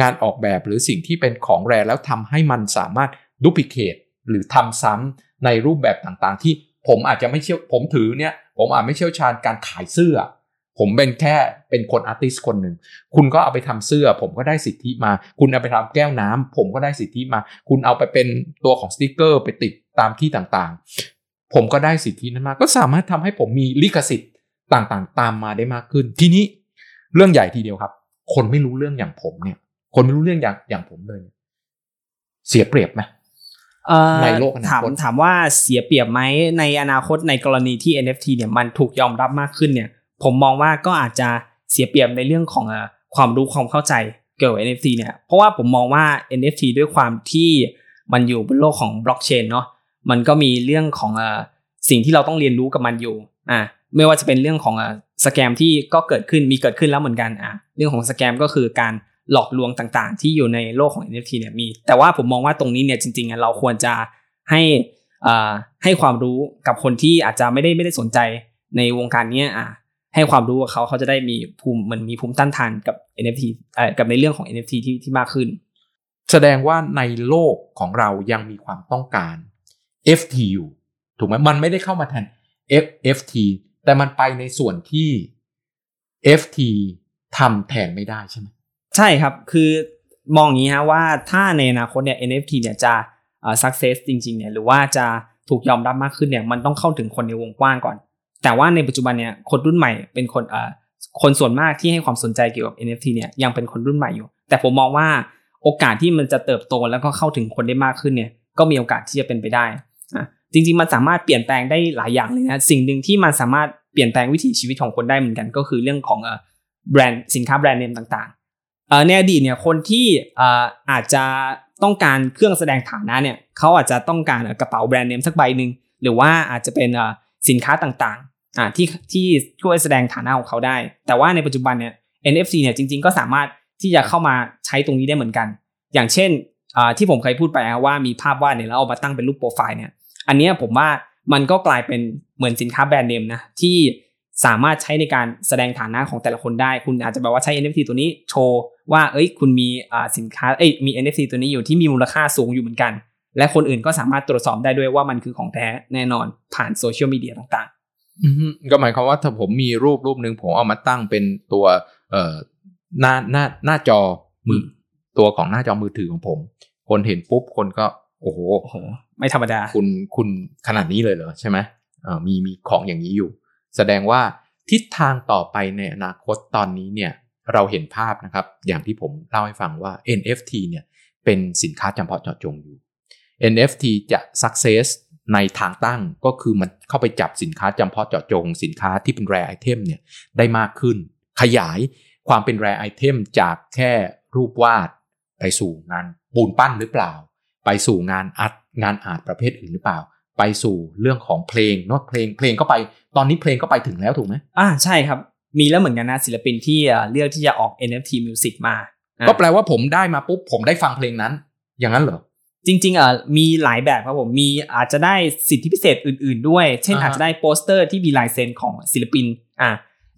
งานออกแบบหรือสิ่งที่เป็นของแรแล้วทำให้มันสามารถดูพิเคทหรือทำซ้ำในรูปแบบต่างๆ ที่ผมอาจจะไม่เชี่ยวผมถือเนี่ย ผมอาจไม่เชี่ยวชาญการขายเสื้อ ผมเป็นแค่เป็นคนอาร์ติสคนหนึ่ง คุณก็เอาไปทำเสื้อ ผมก็ได้สิทธิมา คุณเอาไปทำแก้วน้ำผมก็ได้สิทธิมา คุณเอาไปเป็นตัวของสติกเกอร์ไปติดตามที่ต่างๆ ผมก็ได้สิทธินั้นมา ก็สามารถทำให้ผมมีลิขสิทธิ์ต่างๆ ตามมาได้มากขึ้น ทีนี้เรื่องใหญ่ทีเดียวครับ คนไม่รู้เรื่องอย่างผมเนี่ย คนไม่รู้เรื่องอย่างอย่างผมเลยเนี่ยเสียเปรียบไหมเอ่อในโลกอนาคตถามถามว่าเสียเปรียบไหมในอนาคตในกรณีที่ NFT เนี่ยมันถูกยอมรับมากขึ้นเนี่ย ผมมองว่าก็อาจจะเสียเปรียบในเรื่องของความรู้ความเข้าใจเกี่ยวกับ NFT เนี่ย เพราะว่าผมมองว่า NFT ด้วยความที่มันอยู่บนโลกของบล็อกเชนเนาะ มันก็มีเรื่องของสิ่งที่เราต้องเรียนรู้กับมันอยู่ อ่าไม่ว่าจะเป็นเรื่องของสแกมที่ก็เกิดขึ้นมีเกิดขึ้นแล้วเหมือนกันอะเรื่องของสแกมก็คือการหลอกลวงต่างๆ ที่อยู่ในโลกของ NFT เนี่ยมี แต่ว่าผมมองว่าตรงนี้เนี่ยจริงๆเราควรจะให้อ่าให้ความรู้กับคนที่อาจจะไม่ได้ไม่ได้สนใจในวงการเนี้ยอะ ให้ความรู้กับเขาเขาจะได้มีภูมิเหมันมีภูมิต้านทานกับ NFT เอ่อกับในเรื่องของ NFT ที่ที่มากขึ้น แสดงว่าในโลกของเรายังมีความต้องการ FT อยู่ถูกไหมมันไม่ได้เข้ามาแทน FFT แต่มันไปในส่วนที่ FT ทำแทนไม่ได้ใช่ไหมใช่ครับคือมองอย่างนี้ฮะว่าถ้าในอนาคตเนี่ย NFT เนี่ยจะเอ่อ success จริงๆเนี่ยหรือว่าจะถูกยอมรับมากขึ้นเนี่ยมันต้องเข้าถึงคนในวงกว้างก่อน แต่ว่าในปัจจุบันเนี่ยคนรุ่นใหม่เป็นคนเอ่อคนส่วนมากที่ให้ความสนใจเกี่ยวกับ NFT เนี่ยยังเป็นคนรุ่นใหม่อยู่ แต่ผมมองว่าโอกาสที่มันจะเติบโตแล้วก็เข้าถึงคนได้มากขึ้นเนี่ยก็มีโอกาสที่จะเป็นไปได้อะจริงๆมันสามารถเปลี่ยนแปลงได้หลายอย่างเลยนะสิ่งหนึ่งที่มันสามารถเปลี่ยนแปลงวิถีชีวิตของคนได้เหมือนกัน ก็คือเรื่องของเอ่อแบรนด์สินค้าแบรนด์เนมต่างๆเอ่อในอดีตเนี่ยคนที่เอ่ออาจจะต้องการเครื่องแสดงฐานะเนี่ยเขาอาจจะต้องการกระเป๋าแบรนด์เนมสักใบหนึ่งหรือว่าอาจจะเป็นเอ่อสินค้าต่างๆ อ่าที่ที่ช่วยแสดงฐานะของเขาได้ แต่ว่าในปัจจุบันเนี่ย NFC เนี่ยจริง ๆ ก็สามารถที่จะเข้ามาใช้ตรงนี้ได้เหมือนกัน อย่างเช่นอ่าที่ผมเคยพูดไปว่ามีภาพวาดเนี่ยแล้วเอามาตั้งเป็นรูปโปรไฟล์เนี่ย อันนี้ผมว่ามันก็กลายเป็นเหมือนสินค้าแบรนด์เนมนะที่สามารถใช้ในการแสดงฐานะของแต่ละคนได้ คุณอาจจะแบบว่าใช้ NFT ตัวนี้โชว์ว่า เอ้ย คุณมีสินค้า เอ้ย มี NFT ตัวนี้อยู่ที่มีมูลค่าสูงอยู่เหมือนกัน และคนอื่นก็สามารถตรวจสอบได้ด้วยว่ามันคือของแท้แน่นอนผ่านโซเชียลมีเดียต่าง ก็หมายความว่าถ้าผมมีรูปรูปหนึ่งผมเอามาตั้งเป็นตัวเอ่อหน้าหน้าหน้าจอมือตัวของหน้าจอมือถือของผม คนเห็นปุ๊บคนก็ โอ้โหๆโอ้โหไม่ธรรมดา คุณคุณขนาดนี้เลยเหรอใช่ไหมเอ่อมีมีของอย่างนี้อยู่ แสดงว่าทิศทางต่อไปในอนาคตตอนนี้เนี่ย เราเห็นภาพนะครับ อย่างที่ผมเล่าให้ฟังว่า NFT เนี่ยเป็นสินค้าจำเพาะเจาะจงอยู่ NFT จะ success ในทางตั้งก็คือมันเข้าไปจับสินค้าจำเพาะเจาะจง สินค้าที่เป็น rare item เนี่ยได้มากขึ้น ขยายความเป็น rare item จากแค่รูปวาด ไปสู่งานปูนปั้นหรือเปล่า ไปสู่งาน art งาน art ประเภทอื่นหรือเปล่า ไปสู่เรื่องของเพลงเนอะเพลงเพลงก็ไปตอนนี้เพลงก็ไปถึงแล้วถูกไหมอ่าใช่ครับ มีแล้วเหมือนกันนะศิลปินที่เอ่อเลือกที่จะออก NFT Music มาอะก็แปลว่าผมได้มาปุ๊บผมได้ฟังเพลงนั้น อย่างนั้นเหรอ จริงๆเอ่อมีหลายแบบครับผมมีอาจจะได้สิทธิพิเศษอื่น ๆ ด้วย เช่นอ่าฮะอาจจะได้โปสเตอร์ที่มีลายเซ็นของศิลปินอะ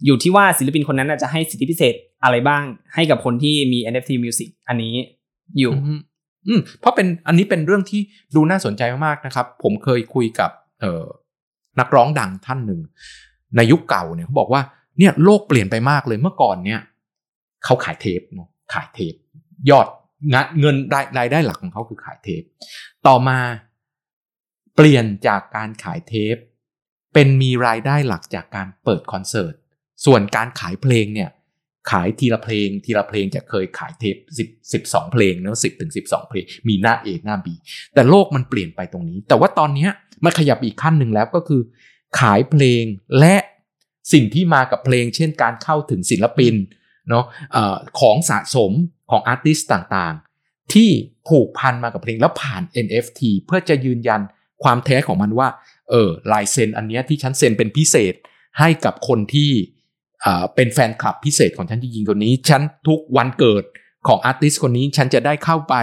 อยู่ที่ว่าศิลปินคนนั้นน่ะจะให้สิทธิพิเศษอะไรบ้าง ให้กับคนที่มี NFT Music อันนี้อยู่อืมอืมเพราะเป็นอันนี้เป็นเรื่องที่ดูน่าสนใจมากๆนะครับ ผมเคยคุยกับเอ่อนักร้องดังท่านหนึ่ง ในยุคเก่าเนี่ยเขาบอกว่าเนี่ยโลกเปลี่ยนไปมากเลยเมื่อก่อนเนี่ยเขาขายเทปเนอะขายเทป ยอด งเงินรายรายได้หลักของเขาคือขายเทป ต่อมาเปลี่ยนจากการขายเทป เป็นมีรายได้หลักจากการเปิดคอนเสิร์ต ส่วนการขายเพลงเนี่ยขายทีละเพลง ทีละเพลงจะเคยขายเทปสิบสิบสองเพลงเนอะสิบถึงสิบสองเพลง มีหน้า A หน้า B แต่โลกมันเปลี่ยนไปตรงนี้ แต่ว่าตอนนี้มันขยับอีกขั้นหนึ่งแล้วก็คือ ขายเพลงและสิ่งที่มากับเพลง เช่นการเข้าถึงศิลปิน เนาะอ่อของสะสมของอาร์ติสต์ต่างๆ ที่ผูกพันมากับเพลงแล้วผ่าน NFT เพื่อจะยืนยันความแท้ของมันว่าเออลายเซ็นอันนี้ที่ฉันเซ็นเป็นพิเศษให้กับคนที่เป็นแฟนคลับพิเศษของฉันจริงๆคนนี้ ฉันทุกวันเกิดของอาร์ติสต์คนนี้ฉันจะได้เข้าไป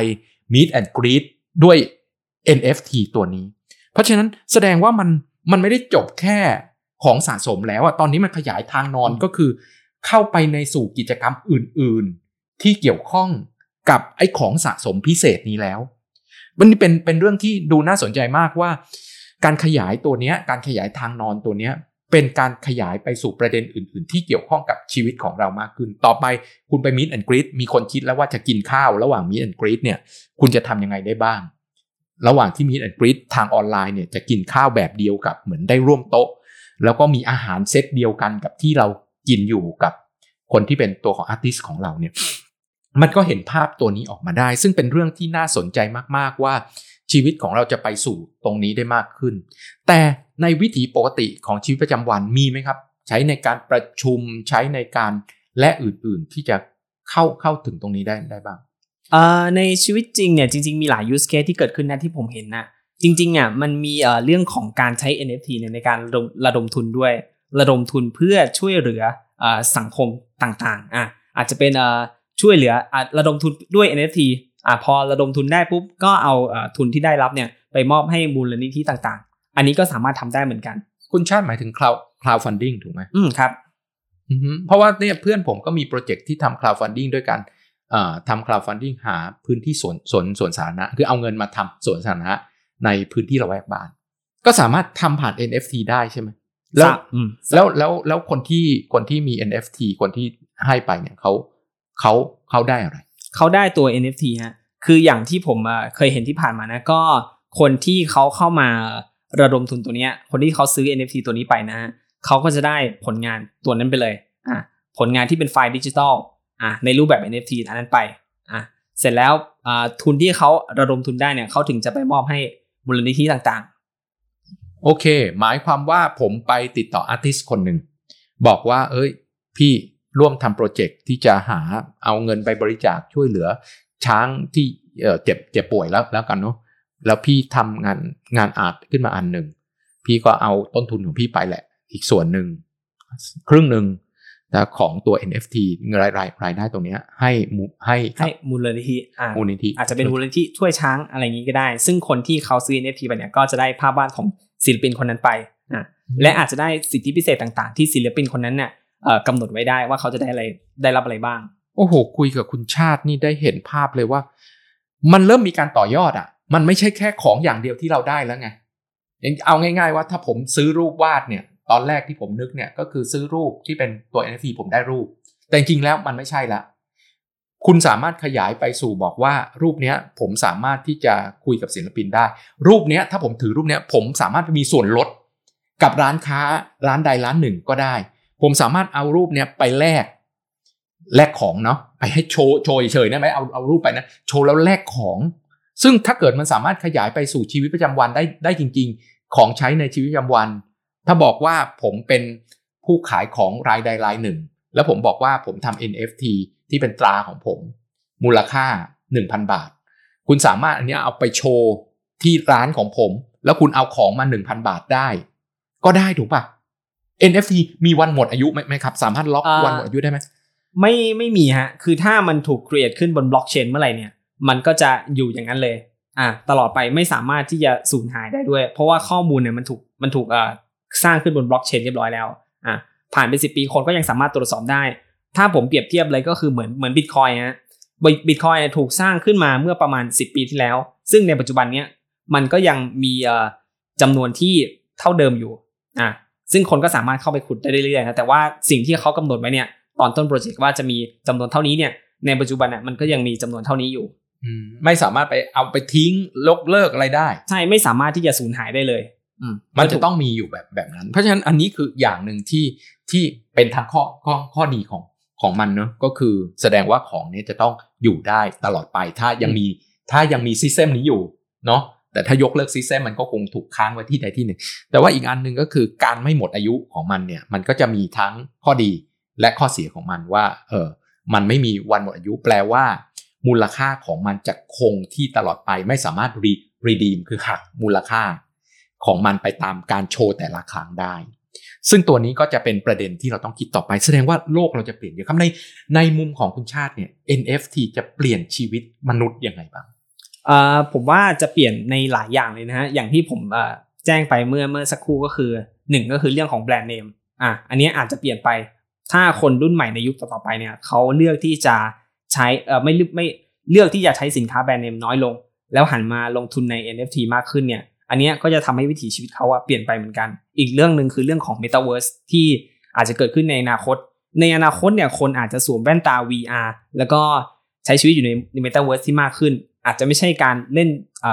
meet and greet ด้วย NFT ตัวนี้ เพราะฉะนั้นแสดงว่ามันมันไม่ได้จบแค่ของสะสมแล้วอะตอนนี้มันขยายทางนอนก็คือ เข้าไปในสู่กิจกรรมอื่นๆ ที่เกี่ยวข้องกับไอ้ของสะสมพิเศษนี้แล้ว มันนี่เป็นเป็นเรื่องที่ดูน่าสนใจมากว่า การขยายตัวเนี้ยการขยายทางนอนตัวเนี้ยเป็นการขยายไปสู่ประเด็นอื่น ๆ ที่เกี่ยวข้องกับชีวิตของเรามากขึ้น ต่อไปคุณไปมิ t แอนกรี t มีคนคิดแล้วว่าจะกินข้าวระหว่างมิ t แอนกรี t เนี่ยคุณจะทำยังไงได้บ้าง ระหว่างที่มิ t แอนกรี t ทางออนไลน์เนี่ยจะกินข้าวแบบเดียวกับเหมือนได้ร่วมโต๊ะ แล้วก็มีอาหารเซตเดียวกันกับที่เรา กินอยู่กับคนที่เป็นตัวของอาร์ติสของเราเนี่ยมันก็เห็นภาพตัวนี้ออกมาได้ ซึ่งเป็นเรื่องที่น่าสนใจมากๆว่าชีวิตของเราจะไปสู่ตรงนี้ได้มากขึ้น แต่ในวิถีปกติของชีวิตประจำวันมีไหมครับ ใช้ในการประชุมใช้ในการและอื่นๆที่จะเข้าเข้าถึงตรงนี้ได้ได้บ้างในชีวิตจริงเนี่ยจริง ๆ มีหลาย use case ที่เกิดขึ้นนะที่ผมเห็นนะจริงๆอะมันมีเรื่องของการใช้ NFT เนี่ยในการระดมทุนด้วย ระดมทุนเพื่อช่วยเหลือเอ่อสังคมต่างๆอะอาจจะเป็นเอ่อช่วยเหลืออะระดมทุนด้วย NFT อะพอระดมทุนได้ปุ๊บก็เอาเอ่อทุนที่ได้รับเนี่ยไปมอบให้มูลนิธิต่างๆ อันนี้ก็สามารถทำได้เหมือนกัน คุณชาติหมายถึง cloud cloud funding ถูกไหมอืมครับอือฮึเพราะว่าเนี่ยเพื่อนผมก็มีโปรเจกต์ที่ทำ cloud funding ด้วยกันเอ่อทำ cloud funding หาพื้นที่สวนสวนสวนสาธารณะ คือเอาเงินมาทำสวนสาธารณะในพื้นที่ละแวกบ้าน ก็สามารถทำผ่าน NFT ได้ใช่ไหม แล้วอืมแล้วแล้วแล้วคนที่คนที่มี NFT คนที่ให้ไปเนี่ยเขาเขาเขาได้อะไรเขาได้ตัว NFT ฮะคืออย่างที่ผมอะเคยเห็นที่ผ่านมานะก็คนที่เขาเข้ามาระดมทุนตัวเนี้ย คนที่เขาซื้อ NFT ตัวนี้ไปนะฮะเขาก็จะได้ผลงานตัวนั้นไปเลยอะผลงานที่เป็นไฟล์ดิจิตอลอะในรูปแบบ NFT อันนั้นไปอะเสร็จแล้วอ่าทุนที่เขาระดมทุนได้เนี่ยเขาถึงจะไปมอบให้มูลนิธิต่าง โอเค หมายความว่าผมไปติดต่อ artist คนหนึ่ง บอกว่า เอ้ย พี่ร่วมทำโปรเจกต์ที่จะหาเอาเงินไปบริจาคช่วยเหลือ ช้างที่เอ่อเจ็บเจ็บป่วยแล้วแล้วกันเนาะแล้วพี่ทำงานงาน art ขึ้นมาอันหนึ่ง พี่ก็เอาต้นทุนของพี่ไปแหละ อีกส่วนหนึ่งครึ่งหนึ่งแต่ของตัว NFT เงินรายรายรายได้ตรงเนี้ยให้มูให้ๆให้มูลนิธิอะมูลนิธิอาจจะเป็นมูลนิธิช่วยช้างอะไรอย่างนี้ก็ได้ ซึ่งคนที่เขาซื้อ NFT ไปเนี่ยก็จะได้ภาพวาดของ ศิลปินคนนั้นไปอะและอาจจะได้สิทธิพิเศษต่างๆ ที่ศิลปินคนนั้นเนี่ยเอ่อกำหนดไว้ได้ว่าเขาจะได้อะไรได้รับอะไรบ้าง โอ้โห คุยกับคุณชาตินี่ได้เห็นภาพเลยว่า มันเริ่มมีการต่อยอดอะ่ะ มันไม่ใช่แค่ของอย่างเดียวที่เราได้แล้วไงเอาง่าย ๆ ว่าถ้าผมซื้อรูปวาดเนี่ย ตอนแรกที่ผมนึกเนี่ยก็คือซื้อรูปที่เป็นตัว NFT ผมได้รูป แต่จริงๆแล้วมันไม่ใช่ละ คุณสามารถขยายไปสู่บอกว่ารูปนี้ผมสามารถที่จะคุยกับศิลปินได้ รูปนี้ถ้าผมถือรูปนี้ผมสามารถมีส่วนลดกับร้านค้าร้านใดร้านหนึ่งก็ได้ ผมสามารถเอารูปเนี้ยไปแลกแลกของเนาะไปให้โชว์โชว์เฉยๆนะไหมเอาเอารูปไปนะโชว์แล้วแลกของ ซึ่งถ้าเกิดมันสามารถขยายไปสู่ชีวิตประจำวันได้ได้จริง ๆ ของใช้ในชีวิตประจำวัน ถ้าบอกว่าผมเป็นผู้ขายของรายใดรายหนึ่ง แล้วผมบอกว่าผมทำ NFT ที่เป็นตราของผม มูลค่า 1,000 บาท คุณสามารถอันนี้เอาไปโชว์ที่ร้านของผม แล้วคุณเอาของมา 1,000 บาทได้ ก็ได้ถูกปะ NFT มีวันหมดอายุไหมไหมครับ สามารถล็อกอ่าวันหมดอายุได้ไหมไม่ไม่มีฮะ คือถ้ามันถูก create ขึ้นบนบล็อกเชนเมื่อไหร่เนี่ย มันก็จะอยู่อย่างนั้นเลย อ่า ตลอดไปไม่สามารถที่จะสูญหายได้ด้วย เพราะว่าข้อมูลเนี่ยมันถูกมันถูกอ่าสร้างขึ้นบนบล็อกเชนเรียบร้อยแล้ว อ่าผ่านไปสิปีคนก็ยังสามารถตรวจสอบได้ ถ้าผมเปรียบเทียบเลยก็คือเหมือนเหมือนบิตคอยฮะบิตคอยถูกสร้างขึ้นมาเมื่อประมาณ 10 ปีที่แล้ว ซึ่งในปัจจุบันเนี้ยมันก็ยังมีเอ่อจำนวนที่เท่าเดิมอยู่อ่าซึ่งคนก็สามารถเข้าไปขุดได้เรื่อยๆนะแต่ว่าสิ่งที่เขากำหนดไว้เนี่ยตอนต้นโปรเจกต์ว่าจะมีจำนวนเท่านี้เนี่ยในปัจจุบันน่ะมันก็ยังมีจำนวนเท่านี้อยู่ไม่สามารถไปเอาไปทิ้งลกเลิกอะไรได้ ใช่ไม่สามารถที่จะสูญหายได้เลยอืมมันจะต้องมีอยู่แบบแบบนั้น เพราะฉะนั้นอันนี้คืออย่างหนึ่งที่ที่เป็นทางข้อข้อข้อดีของ ของมันเนอะก็คือแสดงว่าของเนี้จะต้องอยู่ได้ตลอดไป ถ้ายังมีถ้ายังมี system นี้อยู่เนาะแต่ถ้ายกเลิก system มันก็คงถูกค้างไว้ที่ใดที่หนึ่ง แต่ว่าอีกอันหนึ่งก็คือการไม่หมดอายุของมันเนี่ยมันก็จะมีทั้งข้อดีและข้อเสียของมันว่าเออมันไม่มีวันหมดอายุแปลว่า มูลค่าของมันจะคงที่ตลอดไปไม่สามารถรี redeem คือหักมูลค่าของมันไปตามการโชว์แต่ละครั้งได้ ซึ่งตัวนี้ก็จะเป็นประเด็นที่เราต้องคิดต่อไป แสดงว่าโลกเราจะเปลี่ยนเยอะครับในในมุมของคุณชาติเนี่ย NFT จะเปลี่ยนชีวิตมนุษย์ยังไงบ้างผมว่าจะเปลี่ยนในหลายอย่างเลยนะฮะอย่างที่ผมแจ้งไปเมื่อเมื่อสักครู่ก็คือหนึ่งก็คือเรื่องของแบรนด์เนมอะอันนี้อาจจะเปลี่ยนไป ถ้าคนรุ่นใหม่ในยุคต่อๆไปเนี่ยเขาเลือกที่จะใช้เออไม่เลือไม่เลือกที่จะใช้สินค้าแบรนด์เนมน้อยลง แล้วหันมาลงทุนใน NFT มากขึ้นเนี่ย อันนี้ก็จะทำให้วิถีชีวิตเขาอะเปลี่ยนไปเหมือนกัน อีกเรื่องหนึ่งคือเรื่องของ Metaverse ที่อาจจะเกิดขึ้นในอนาคต ในอนาคตเนี่ยคนอาจจะสวมแว่นตา VR แล้วก็ใช้ชีวิตอยู่ในใน Metaverse ที่มากขึ้น อาจจะไม่ใช่การเล่น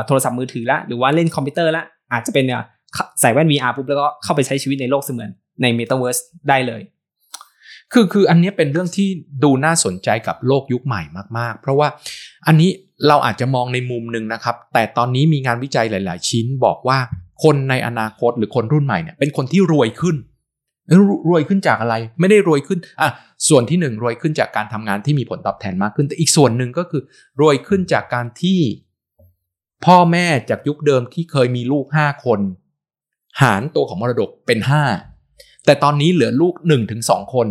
โทรศัพท์มือถือละหรือว่าเล่นคอมพิวเตอร์ละอาจจะเป็นเนี่ยใส่แว่น VR ปุ๊บแล้วก็เข้าไปใช้ชีวิตในโลกเสมือนใน Metaverse ได้เลยคือคืออันนี้เป็นเรื่องที่ดูน่าสนใจกับโลกยุคใหม่มาก ๆ เพราะว่าอันนี้ เราอาจจะมองในมุมหนึ่งนะครับ แต่ตอนนี้มีงานวิจัยหลาย ๆ ชิ้นบอกว่าคนในอนาคตหรือคนรุ่นใหม่เนี่ยเป็นคนที่รวยขึ้นรรวยขึ้นจากอะไร ไม่ได้รวยขึ้นอะส่วนที่หนึ่งรวยขึ้นจากการทำงานที่มีผลตอบแทนมากขึ้น แต่อีกส่วนหนึ่งก็คือ รวยขึ้นจากการที่ พ่อแม่จากยุคเดิมที่เคยมีลูกห้าคน หารตัวของมรดกเป็นห้าแต่ตอนนี้เหลือลูกหนึ่งถึงสองคน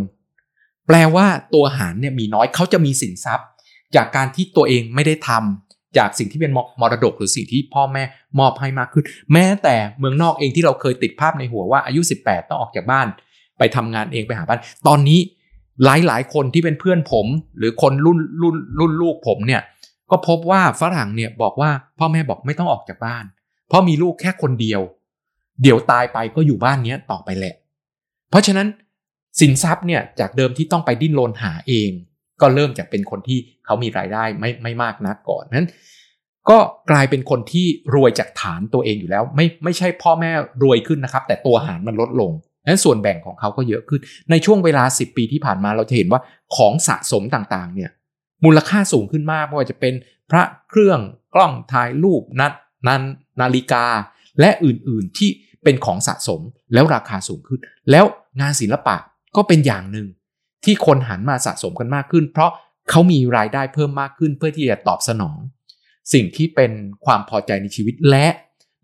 แปลว่าตัวหารเนี่ยมีน้อยเขาจะมีสินทรัพย์ จากการที่ตัวเองไม่ได้ทำจากสิ่งที่เป็นมรดกหรือสิ่งที่พ่อแม่มอบให้มากขึ้น แม้แต่เมืองนอกเองที่เราเคยติดภาพในหัวว่าอายุ 18 ต้องออกจากบ้าน ไปทำงานเองไปหาบ้าน ตอนนี้หลายหลายคนที่เป็นเพื่อนผม หรือคนรุ่นรุ่นรุ่นลูกผมเนี่ยก็พบว่าฝรั่งเนี่ยบอกว่าพ่อแม่บอกไม่ต้องออกจากบ้าน เพราะมีลูกแค่คนเดียว เดี๋ยวตายไปก็อยู่บ้านเนี้ยต่อไปแหละ เพราะฉะนั้นสินทรัพย์เนี่ยจากเดิมที่ต้องไปดิ้นรนหาเอง ก็เริ่มจากเป็นคนที่เขามีรายได้ไม่ไม่มากนักก่อนนั้น ก็กลายเป็นคนที่รวยจากฐานตัวเองอยู่แล้ว ไม่ไม่ใช่พ่อแม่รวยขึ้นนะครับ แต่ตัวหารมันลดลงนั้นส่วนแบ่งของเขาก็เยอะขึ้น ในช่วงเวลา 10 ปีที่ผ่านมาเราจะเห็นว่าของสะสมต่างๆ เนี่ย มูลค่าสูงขึ้นมากไม่ว่าจะเป็นพระเครื่องกล้องถ่ายรูปนัดนันนาฬิกา และอื่นๆที่เป็นของสะสมแล้วราคาสูงขึ้น แล้วงานศิลปะก็เป็นอย่างหนึ่ง ที่คนหันมาสะสมกันมากขึ้น เพราะเขามีรายได้เพิ่มมากขึ้นเพื่อที่จะตอบสนอง สิ่งที่เป็นความพอใจในชีวิตและ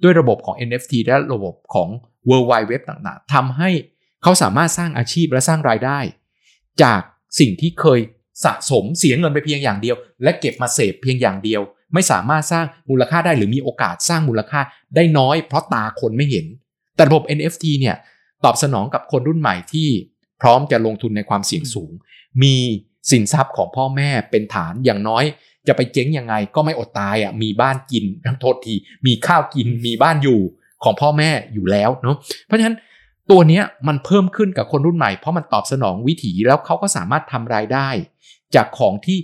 ด้วยระบบของ NFT และระบบของ World Wide Web ต่างๆทำให้เขาสามารถสร้างอาชีพและสร้างรายได้ จากสิ่งที่เคยสะสมเสียเงินไปเพียงอย่างเดียว และเก็บมาเสพเพียงอย่างเดียว ไม่สามารถสร้างมูลค่าได้หรือมีโอกาสสร้างมูลค่าได้น้อยเพราะตาคนไม่เห็น แต่ระบบ NFT เนี่ยตอบสนองกับคนรุ่นใหม่ที่ พร้อมจะลงทุนในความเสี่ยงสูง มีสินทรัพย์ของพ่อแม่เป็นฐานอย่างน้อย จะไปเจ๊งยังไงก็ไม่อดตายอะมีบ้านกินโทษทีมีข้าวกินมีบ้านอยู่ของพ่อแม่อยู่แล้วเนาะเพราะฉะนั้นตัวเนี้ยมันเพิ่มขึ้นกับคนรุ่นใหม่เพราะมันตอบสนองวิถีแล้วเขาก็สามารถทำรายได้ จากของที่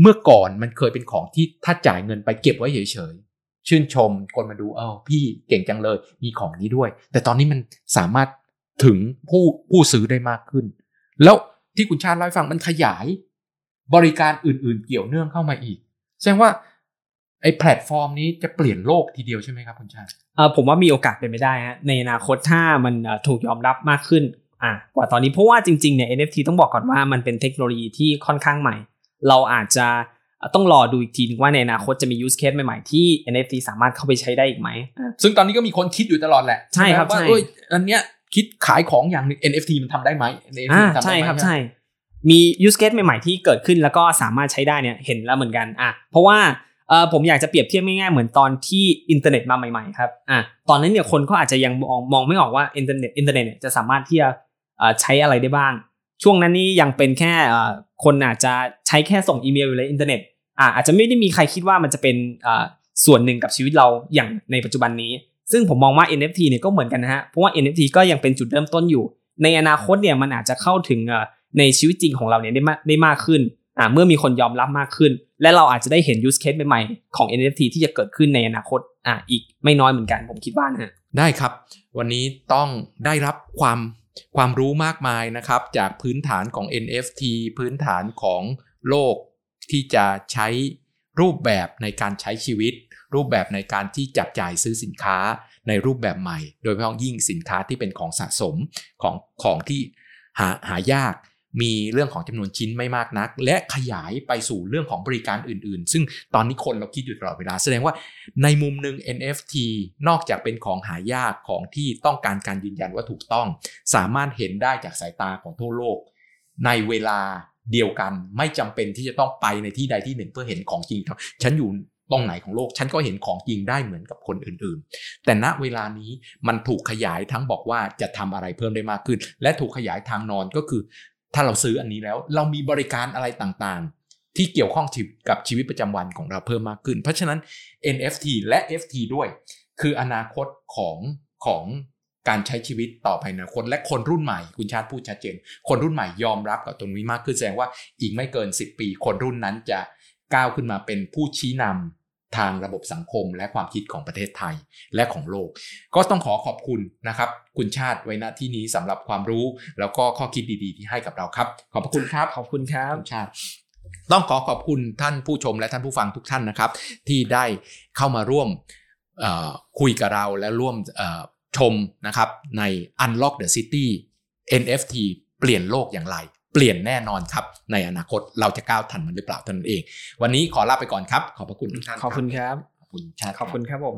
เมื่อก่อนมันเคยเป็นของที่ถ้าจ่ายเงินไปเก็บไว้เฉยๆชื่นชมคนมาดูเออพี่เก่งจังเลย มีของนี้ด้วย แต่ตอนนี้มันสามารถ ถึงผู้ผู้ซื้อได้มากขึ้น แล้วที่คุณชาติเล่าให้ฟังมันขยายบริการอื่นๆ เกี่ยวเนื่องเข้ามาอีก แสดงว่าไอ้แพลตฟอร์มนี้จะเปลี่ยนโลกทีเดียวใช่ไหมครับคุณชาติเออผมว่ามีโอกาสเป็นไปได้ฮะในอนาคตถ้ามันเอ่อถูกยอมรับมากขึ้นอะกว่าตอนนี้เพราะว่าจริงๆเนี่ย NFT ต้องบอกก่อนว่ามันเป็นเทคโนโลยีที่ค่อนข้างใหม่ เราอาจจะต้องรอดูอีกทีนึงว่าในอนาคตจะมี use case ใหม่ๆ ที่ NFT สามารถเข้าไปใช้ได้อีกไหมอะซึ่งตอนนี้ก็มีคนคิดอยู่ตลอดแหละ ใช่ครับว่าใช่เอ้ยอันเนี้ย คิดขายของอย่างหนึง NFT มันทำได้ไหม NFT อ่ามันทำได้ใช่ไหมครับใช่ มี use case ใหม่ๆที่เกิดขึ้นแล้วก็สามารถใช้ได้เนี่ยเห็นแล้วเหมือนกันอะเพราะว่าเออผมอยากจะเปรียบเทียบง่ายๆเหมือนตอนที่อินเทอร์เน็ตมาใหม่ๆครับอะตอนนั้นเนี่ยคนก็อาจจะยังมองมองไม่ออกว่าอินเทอร์เน็ตอินเทอร์เน็ตเนี่ยจะสามารถที่จะเอ่อใช้อะไรได้บ้าง ช่วงนั้นนี่ยังเป็นแค่เอ่อคนอาจจะใช้แค่ส่งอีเมลอยู่ในอินเทอร์เน็ตอะอาจจะไม่ได้มีใครคิดว่ามันจะเป็นเอ่อส่วนหนึ่งกับชีวิตเราอย่างในปัจจุบันนี้ ซึ่งผมมองว่า NFT เนี่ยก็เหมือนกันนะฮะ เพราะว่า NFT ก็ยังเป็นจุดเริ่มต้นอยู่ ในอนาคตเนี่ยมันอาจจะเข้าถึงในชีวิตจริงของเราเนี่ยได้มากได้มากขึ้นอ่าเมื่อมีคนยอมรับมากขึ้น และเราอาจจะได้เห็น use case ใหม่ๆของ NFT ที่จะเกิดขึ้นในอนาคตอ่าอีกไม่น้อยเหมือนกันผมคิดว่านะได้ครับ วันนี้ต้องได้รับความความรู้มากมายนะครับ จากพื้นฐานของ NFT พื้นฐานของโลกที่จะใช้รูปแบบในการใช้ชีวิต รูปแบบในการที่จับจ่ายซื้อสินค้าในรูปแบบใหม่ โดยเฉพาะยิ่งสินค้าที่เป็นของสะสมของของที่หาหายากมีเรื่องของจำนวนชิ้นไม่มากนัก และขยายไปสู่เรื่องของบริการอื่น ๆ ซึ่งตอนนี้คนเราคิดอยู่ตลอดเวลา แสดงว่าในมุมหนึ่ง NFT นอกจากเป็นของหายากของที่ต้องการการยืนยันว่าถูกต้อง สามารถเห็นได้จากสายตาของทั่วโลก ในเวลาเดียวกันไม่จำเป็นที่จะต้องไปในที่ใดที่หนึ่งเพื่อเห็นของจริงครับฉันอยู่ ตรงไหนของโลก ฉันก็เห็นของจริงได้เหมือนกับคนอื่นๆ แต่ณเวลานี้มันถูกขยายทั้งบอกว่าจะทำอะไรเพิ่มได้มากขึ้น และถูกขยายทางนอนก็คือ ถ้าเราซื้ออันนี้แล้ว เรามีบริการอะไรต่างๆ ที่เกี่ยวข้องกับชีวิตประจำวันของเราเพิ่มมากขึ้น เพราะฉะนั้น NFT และ FT ด้วย คืออนาคตของของการใช้ชีวิตต่อไปในอนาคตและคนรุ่นใหม่คุณชาติพูดชัดเจน คนรุ่นใหม่ยอมรับกับตรงนี้มากขึ้นแสดงว่าอีกไม่เกิน 10 ปี คนรุ่นนั้นจะก้าวขึ้นมาเป็นผู้ชี้นำ ทางระบบสังคมและความคิดของประเทศไทยและของโลก ก็ต้องขอขอบคุณนะครับ คุณชาติไว้ณที่นี้สำหรับความรู้ แล้วก็ข้อคิดดีๆ ที่ให้กับเราครับ ขอบพระคุณครับขอบคุณครับคุณชาติต้องขอขอบคุณท่านผู้ชมและท่านผู้ฟังทุกท่านนะครับ ที่ได้เข้ามาร่วมเอ่อคุยกับเราและร่วมเอ่อชมนะครับใน Unlock the City NFT เปลี่ยนโลกอย่างไรเป ลี่ยนแน่นอนครับ ในอนาคตเราจะก้าวทันมันหรือเปล่าเท่านั้นเอง วันนี้ขอลาไปก่อนครับ ขอบพระคุณทุกท่านขอบคุณครับขอบคุณชาติขอบคุณครับผม